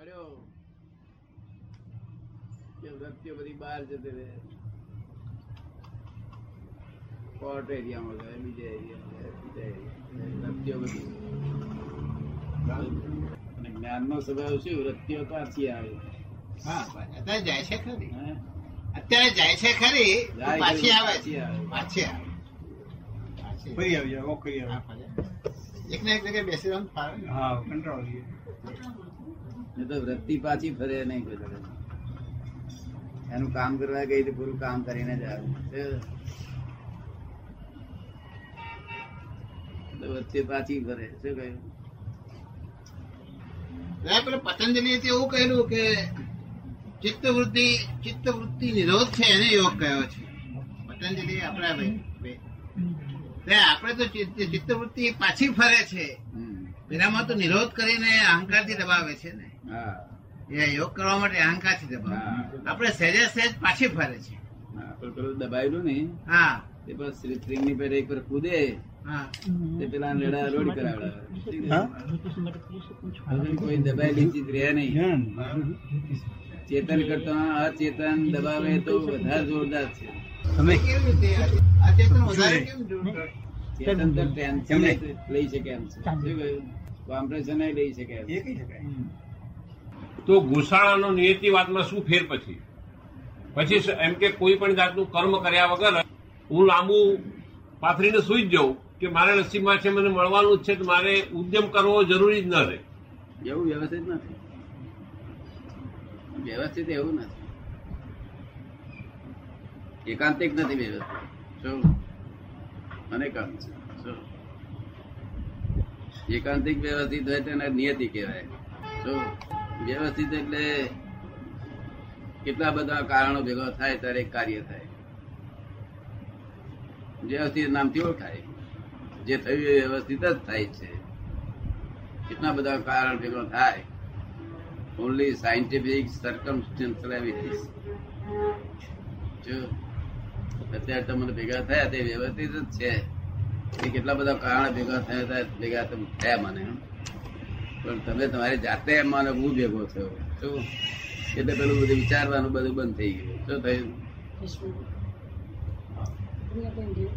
પડ્યો કે વૃત્તિઓ બધી બહાર જતી રહે. કોર્ટ એરિયામાં જાય બીજા એરિયામાં બીજા એરિયામાં વૃત્તિઓ બધી અને જ્ઞાનનો સ્વભાવ શું? વૃત્તિઓ પાછી આવે. હા અત્યારે જાય છે ખરી. હે? અત્યારે જાય છે ખરી પાછી આવે પાછી આવે. પાછી ફરી આવી. જાય ફરી હા, આવી. એક ને એક જગ્યાએ બેસી ફાવે ને. હા કંટાળો નહીં તો વૃત્તિ પાછી ફરે નહીં કોઈ દાડો. એનું કામ કરવા ગઈ તો પૂરું કામ કરીને જ આવે વચ્ચે પાછી ફરે શું કહ્યું પતંજલિ એવું કહ્યું કે ચિત્તવૃત્તિ ચિત્તવૃત્તિ નિરોધ છે એને યોગ કયો છે પતંજલિ આપણા ભાઈ. આપણે તો ચિત્ત- ચિત્તવૃત્તિ પાછી ફરે છે. પેલામાં તો નિરોધ કરીને અહંકારથી દબાવે છે ને. હા. એ યોગ કરવા માટે અહંકારથી દબાવે. આપણે સહેજે સહેજ પાછી ફરે છે. દબાયેલું ને હા. તે બસ સ્ત્રી ની પેલા એક પર કૂદે. તે પેલા લેડા રોડ કરાવડાવે કોઈ દબાયેલી ચીજ રહ્યા નહીં. ચેતન કરતા અચેતન દબાવે તો વધારે જોરદાર છે. તમે કેવી રીતે અચેતન ચેતન? વધારે કેમ જોરદાર? ચેતન તો ટેન્શન લઈ શકે એમ છે. શું કહ્યું? કોમ્પ્રેશન લઈ શકે એ કહી શકાય. તો નિયતિવાદમાં શું ફેર પછી? પછી એમ કે કોઈ પણ જાતનું કર્મ કર્યા વગર હું લાંબુ પાથરીને સુઈ જ જાઉં કે મારે નસીબમાં છે મને મળવાનું જ છે તો મારે ઉદ્યમ કરવો જરૂરી જ ન રહે. એવું વ્યવસ્થિત નથી. વ્યવસ્થિત એવું નથી. એકાંતિક નથી વ્યવસ્થિત. શું? અનેકાંત છે. શું એકાંતિક વ્યવસ્થિત હોય તેને નિયતિ કહેવાય. શું વ્યવસ્થિત એટલે કેટલા બધા કારણો ભેગા થાય, ત્યારે કાર્ય થાય. વ્યવસ્થિત નામથી ઓળખાય. જે થયું એ વ્યવસ્થિત જ થાય છે. કેટલા બધા કારણ ભેગો થાય. ઓનલી સાયન્ટિફિક સર્કમસ્ટન્શિયલ એવિડન્સ જો અત્યારે તમને ભેગા થયા તે વ્યવસ્થિત જ છે. એ કેટલા બધા કારણ ભેગા થયા ભેગા થયા મને પણ તમે તમારી જાતે એમ માનો હું ભેગો થયો. શું એટલે પેલું બધું વિચારવાનું બધું બંધ થઈ ગયું. શું થયું?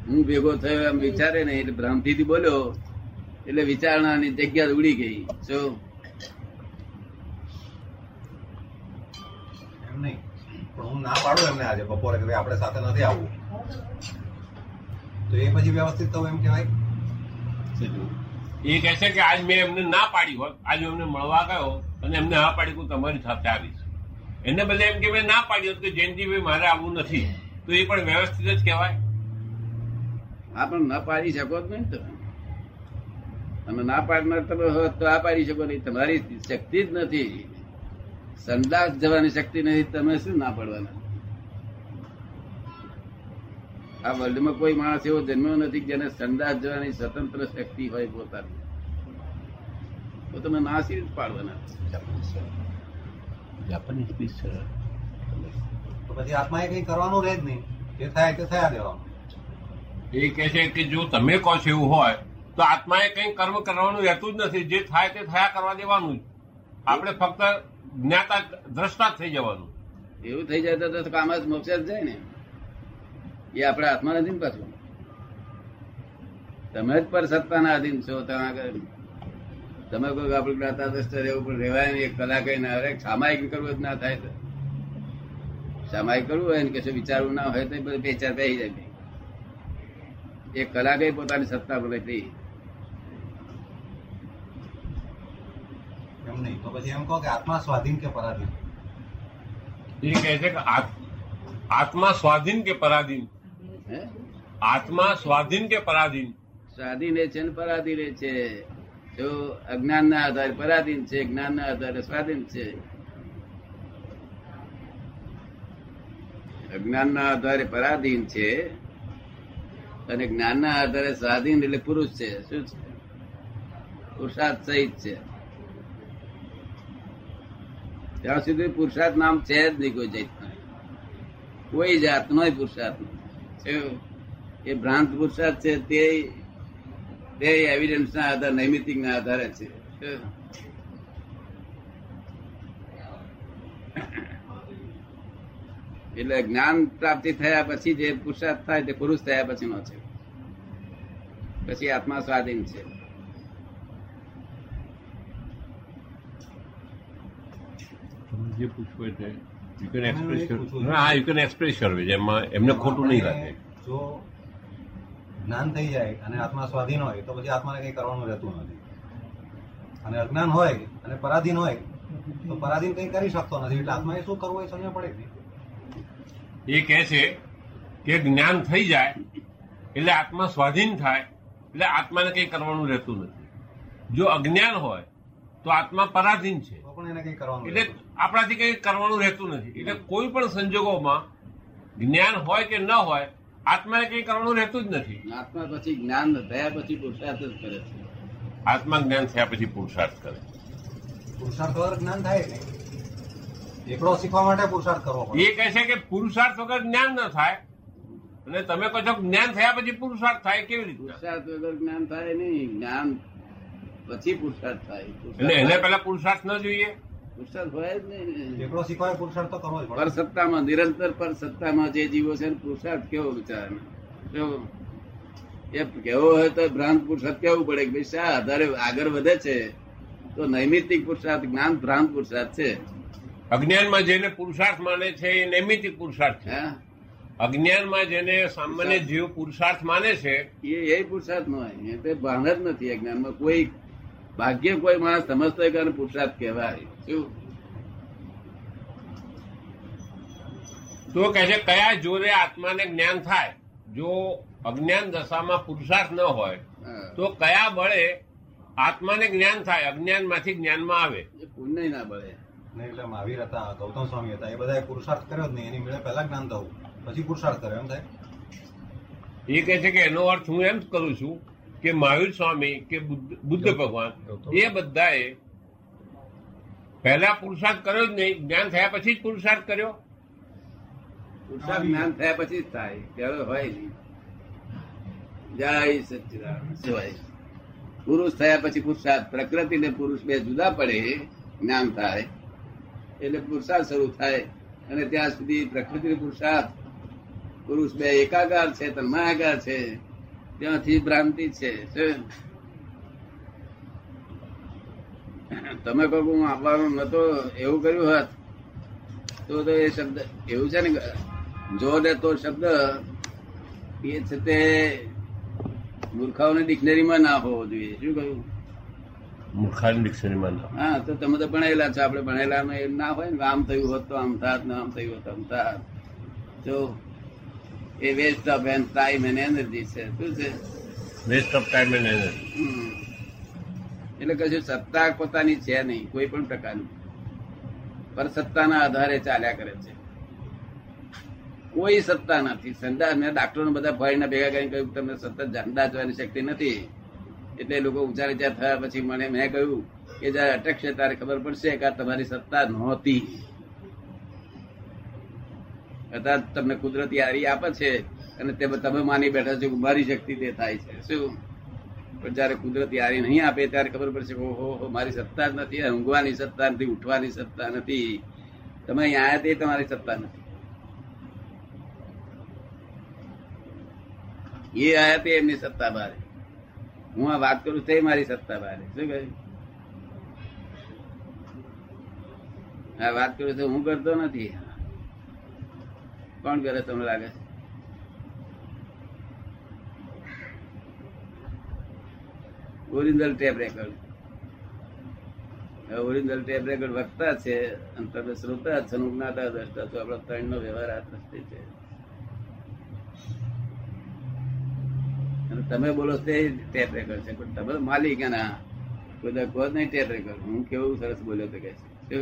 હું ભેગો થયો એમ વિચારે ને એટલે ભ્રાંતિથી બોલ્યો, એટલે વિચારણાની જગ્યા ઉડી ગઈ. શું હું ના પાડું એમને આજે બપોરે આપણે સાથે નથી આવવું. તો એ પછી વ્યવસ્થિત થવું એમ કહેવાય. એ કહે છે કે આજ મેં એમને ના પાડી હોત આજ હું એમને મળવા ગયો અને એમને હા પાડી હું તમારી સાથે આવીશ. એને બદલે એમ કે મેં ના પાડી હોત કે જયંતિભાઈ મારે આવવું નથી તો એ પણ વ્યવસ્થિત જ કહેવાય. આ પણ ના પાડી શકો જ નહીં તમે. તમે ના પાડનાર તમે હોત તો આ પાડી શકો નહીં. તમારી શક્તિ જ નથી. સંદાસ જવાની શક્તિ નથી. તમે શું ના પાડવાના? આ વર્લ્ડમાં કોઈ માણસ એવો જન્મ્યો નથી કે જેને સંદાસ જવાની સ્વતંત્ર શક્તિ હોય પોતાની. તો તમે નાસી જ પાડવાના. તો પછી આત્માએ કંઈ કરવાનું રહે જ નહીં. જે થાય તે થયા દેવાનું. એ કહે છે કે જો તમે કહો છો એવું હોય તો આત્માએ કંઈ કર્મ કરવાનું રહેતું જ નથી. જે થાય તે થયા કરવા દેવાનું જ. આપણે ફક્ત જ્ઞાતા દ્રષ્ટા થઈ જવાનું. એવું થઈ જાય તો તો કામ જ મોક્ષ જ જાય ને. એ આપણા હાથમાં નથી ને પાછું? તમે જ પર સત્તાના અધીન છો તમે આગળ તમે કોઈ આપણે જ્ઞાતા દ્રષ્ટ રહેવું પણ રહેવાય નહીં એક કલાક ના અરે સામાયિક કરવું જ ના થાય તો. સામાયિક કરવું હોય ને કશું વિચારવું ના હોય તો બે ચાર બે જાય એક કલાકે પોતાની સત્તા પર થઈ એમ નહીં. તો પછી એમ કહો કે આત્મા સ્વાધીન કે પરાધીન? એ કહે છે કે આત- આત્મા સ્વાધીન કે પરાધીન? હે? આત્મા સ્વાધીન કે પરાધીન? સ્વાધીન છે ને પરાધીન છે. જો અજ્ઞાન ના આધારે પરાધીન છે જ્ઞાન ના આધારે સ્વાધીન છે. અજ્ઞાન ના આધારે પરાધીન છે અને જ્ઞાન ના આધારે સ્વાધીન એટલે પુરુષ છે. શું છે? પુરુષાર્થ સહિત છે. ત્યાં સુધી પુરુષાર્થ નામ છે જ નહીં કોઈ જાતનો. કોઈ જાતનો પુરુષાર્થ નથી. એ ભ્રાંત પુરુષાર્થ છે તે તે એવિડન્સ ના આધારે, નૈમિતિક ના આધારે છે. એટલે જ્ઞાન પ્રાપ્તિ થયા પછી જે પુરુષાર્થ થાય તે પુરુષ થયા પછી નો છે. પછી આત્મા સ્વાધીન છે. જે પૂછવું યુ કેન એક્સપ્રેસ એક છે. હા યુ કેન એક્સપ્રેસ કરવી એમાં એમને ખોટું નહીં લાગે. જો જ્ઞાન થઈ જાય અને આત્મા સ્વાધીન હોય તો પછી આત્માને કંઈ કરવાનું રહેતું નથી. અને અજ્ઞાન હોય અને પરાધીન હોય તો પરાધીન કંઈ કરી શકતો નથી. એટલે આત્માએ શું કરવું એ સમજ પડે એ કહે છે કે જ્ઞાન થઈ જાય એટલે આત્મા સ્વાધીન થાય એટલે આત્માને કંઈ કરવાનું રહેતું નથી. જો અજ્ઞાન હોય તો આત્મા પરાધીન છે. તો પણ એને કઈ કરવાનું એટલે આપણાથી કંઈ કરવાનું રહેતું નથી. એટલે કોઈ પણ સંજોગોમાં જ્ઞાન હોય કે ન હોય આત્માને કંઈ કરવાનું રહેતું જ નથી. આત્મા પછી જ્ઞાન થયા પછી પુરુષાર્થ જ કરે છે. આત્મા જ્ઞાન થયા પછી પુરુષાર્થ કરે પુરુષાર્થ વગર જ્ઞાન થાય જ એકડો શીખવા માટે પુરુષાર્થ કરવો એ કહે છે કે પુરુષાર્થ વગર જ્ઞાન ન થાય. અને તમે કહો છો જ્ઞાન થયા પછી પુરુષાર્થ થાય કેવી રીતે? પુરુષાર્થ વગર જ્ઞાન થાય નહીં. જ્ઞાન પછી પુરુષાર્થ થાય. એટલે એને પેલા પુરુષાર્થ ન જોઈએ? પુરુષાર્થ હોય જ નહીં એકડો શીખવાય પુરુષાર્થ તો કરવો પર સત્તામાં નિરંતર પર સત્તામાં જે જીવો છે પુરુષાર્થ કેવો વિચાર એ કેવો હોય તો ભ્રાંત પુરુષાર્થ કેવું પડે કે ભાઈ શા આધારે આગળ વધે છે? તો નૈમિતિક પુરુષાર્થ જ્ઞાન ભ્રાંત પુરુષાર્થ છે. અજ્ઞાનમાં જેને પુરુષાર્થ માને છે એ નૈમિતિક પુરુષાર્થ છે. અજ્ઞાનમાં જેને સામાન્ય જીવ પુરુષાર્થ માને છે એ એ પુરુષાર્થ નો હોય. એ તો ભાન જ નથી અજ્ઞાનમાં. કોઈ ભાગ્ય કોઈ માણસ સમજતો હોય કે પુરુષાર્થ કહેવાય. શું? તો કહે છે કયા જોરે આત્માને જ્ઞાન થાય? જો અજ્ઞાન દશામાં પુરુષાર્થ ન હોય તો કયા બળે આત્માને જ્ઞાન થાય? અજ્ઞાનમાંથી જ્ઞાનમાં આવે. એ પુણ્ય ના બળે. એટલે મહાવીર હતા ગૌતમ સ્વામી હતા. એ બધા પુરુષાર્થ કર્યો જ નહીં. એની મેળે પહેલા જ્ઞાન થવું. પછી પુરુષાર્થ કર્યો એમ થાય? એ કહે છે કે એનો અર્થ હું એમ જ કરું છું કે મહાવીર સ્વામી કે બુદ્ધ બુદ્ધ ભગવાન એ બધાએ પહેલા પુરુષાર્થ કર્યો જ નહીં જ્ઞાન થયા પછી જ પુરુષાર્થ કર્યો? પુરુષાર્થ જ્ઞાન થયા પછી જ થાય ત્યારે હોય નહીં જય સચિદાન પુરુષ થયા પછી પુરુષાર્થ પ્રકૃતિ ને પુરુષ બે જુદા પડે જ્ઞાન થાય એટલે પુરુષાર્થ શરૂ થાય અને ત્યાં સુધી પ્રકૃતિ પુરુષાર્થ પુરુષ બે એકાકાર છે તન્માયાકાર છે. ત્યાંથી ભ્રાંતિ છે તમે કહો હું આપવાનો નતો એવું કર્યું હોત તો તો એ શબ્દ એવું છે ને જો ને તો શબ્દ એ છે તે મૂર્ખાઓની ડિક્શનરીમાં ના હોવો જોઈએ. શું કહ્યું? મૂર્ખાની ડિક્શનરીમાં ના. હા તો તમે તો ભણેલા છો આપણે ભણેલા ના હોય ને આમ થયું હોત તો આમ થાત ને આમ થયું હોત આમ થાત. જો એ waste of and time and energy છે. શું છે? Waste of time and energy એટલે કશું સત્તા પોતાની છે નહીં કોઈ પણ પ્રકારની. પર સત્તાના આધારે ચાલ્યા કરે છે. કોઈ સત્તા નથી. સંડા મેં ડાક્ટરો બધા ફરીને ભેગા કરીને કહ્યું તમને સતત ઝંડા જોવાની શક્તિ નથી. એટલે લોકો ઊંચા નીચા થયા પછી મને મેં કહ્યું કે જયારે અટકશે ત્યારે ખબર પડશે કે આ તમારી સત્તા નહોતી. કદાચ તમને કુદરતી હારી આપે છે અને તે તમે માની બેઠા છો મારી શક્તિ તે થાય છે. શું? પણ જયારે કુદરતી હારી નહીં આપે ત્યારે ખબર પડશે કે ઓહો મારી સત્તા જ નથી, ઊંઘવાની સત્તા નથી, ઉઠવાની સત્તા નથી. તમે અહીંયા આવ્યા તે તમારી સત્તા નથી. એ આયા તે એમની સત્તા બારે. હું આ વાત કરું તે મારી સત્તા બારે. શું કહ્યું? આ વાત કરું તો હું કરતો નથી. કોણ કરે તમને લાગે? Original tape record. Original tape record વક્તા છે, અને શ્રોતા છો જ્ઞાતા દ્રષ્ટા છો, આપણા ત્રણ નો વ્યવહાર આ દ્રષ્ટિ છે. તમે બોલો તે ટેપ રેકોર્ડ છે, પણ તમે માલિક કોઈ દા કહો નહીં ટેપ રેકોર્ડ. હું કેવું સરસ બોલ્યો તો કે છે.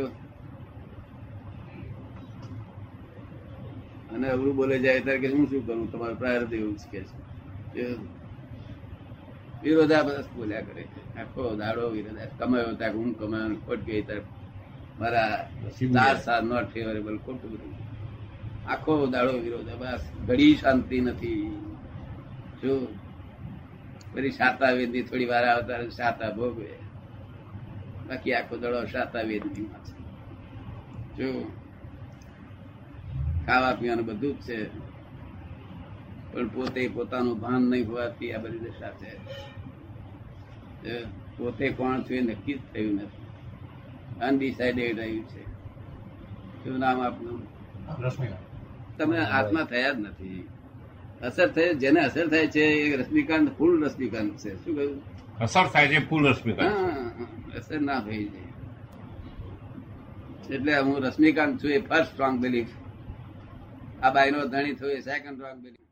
અને અવળું બોલે જાય ત્યારે કે હું શું કરું? તમારું પ્રારબ્ધ એવું જ કે છે? વિરોધાભાસ બોલ્યા કરે છે. આખો દાડો વિરોધાભાસ. કમાયો ત્યાં હું કમાયો ખોટ ગઈ ત્યારે મારા સાત નોટ ફેવરેબલ ખોટું બધું. આખો દાડો વિરોધાભાસ. ઘડી શાંતિ નથી. જો પછી સાતા વેદની થોડી વાર આવતા શાતા ભોગવે. બાકી આખો દાડો સાતા વેદની છે. શું ખાવા પીવાનું બધું જ છે. પણ પોતે પોતાનું ભાન નહીં હોવાથી આ બધી દશા છે. પોતે કોણ છું એ નક્કી જ થયું નથી. અનડિસાઇડેડ રહ્યું છે. શું નામ આપનું? તમે આત્મા થયા જ નથી. અસર થાય જેને અસર થાય છે એ રશ્મિકાંત ફૂલ રશ્મિકાંત છે. શું કહ્યું? અસર થાય છે ફૂલ રશ્મિકાંત અસર ના થઈ જાય. એટલે હું રશ્મિકાંત છું એ ફર્સ્ટ સ્ટ્રોંગ બિલીફ આ બાઈનો ધણી થયું સેકન્ડ રોંગ બિલીફ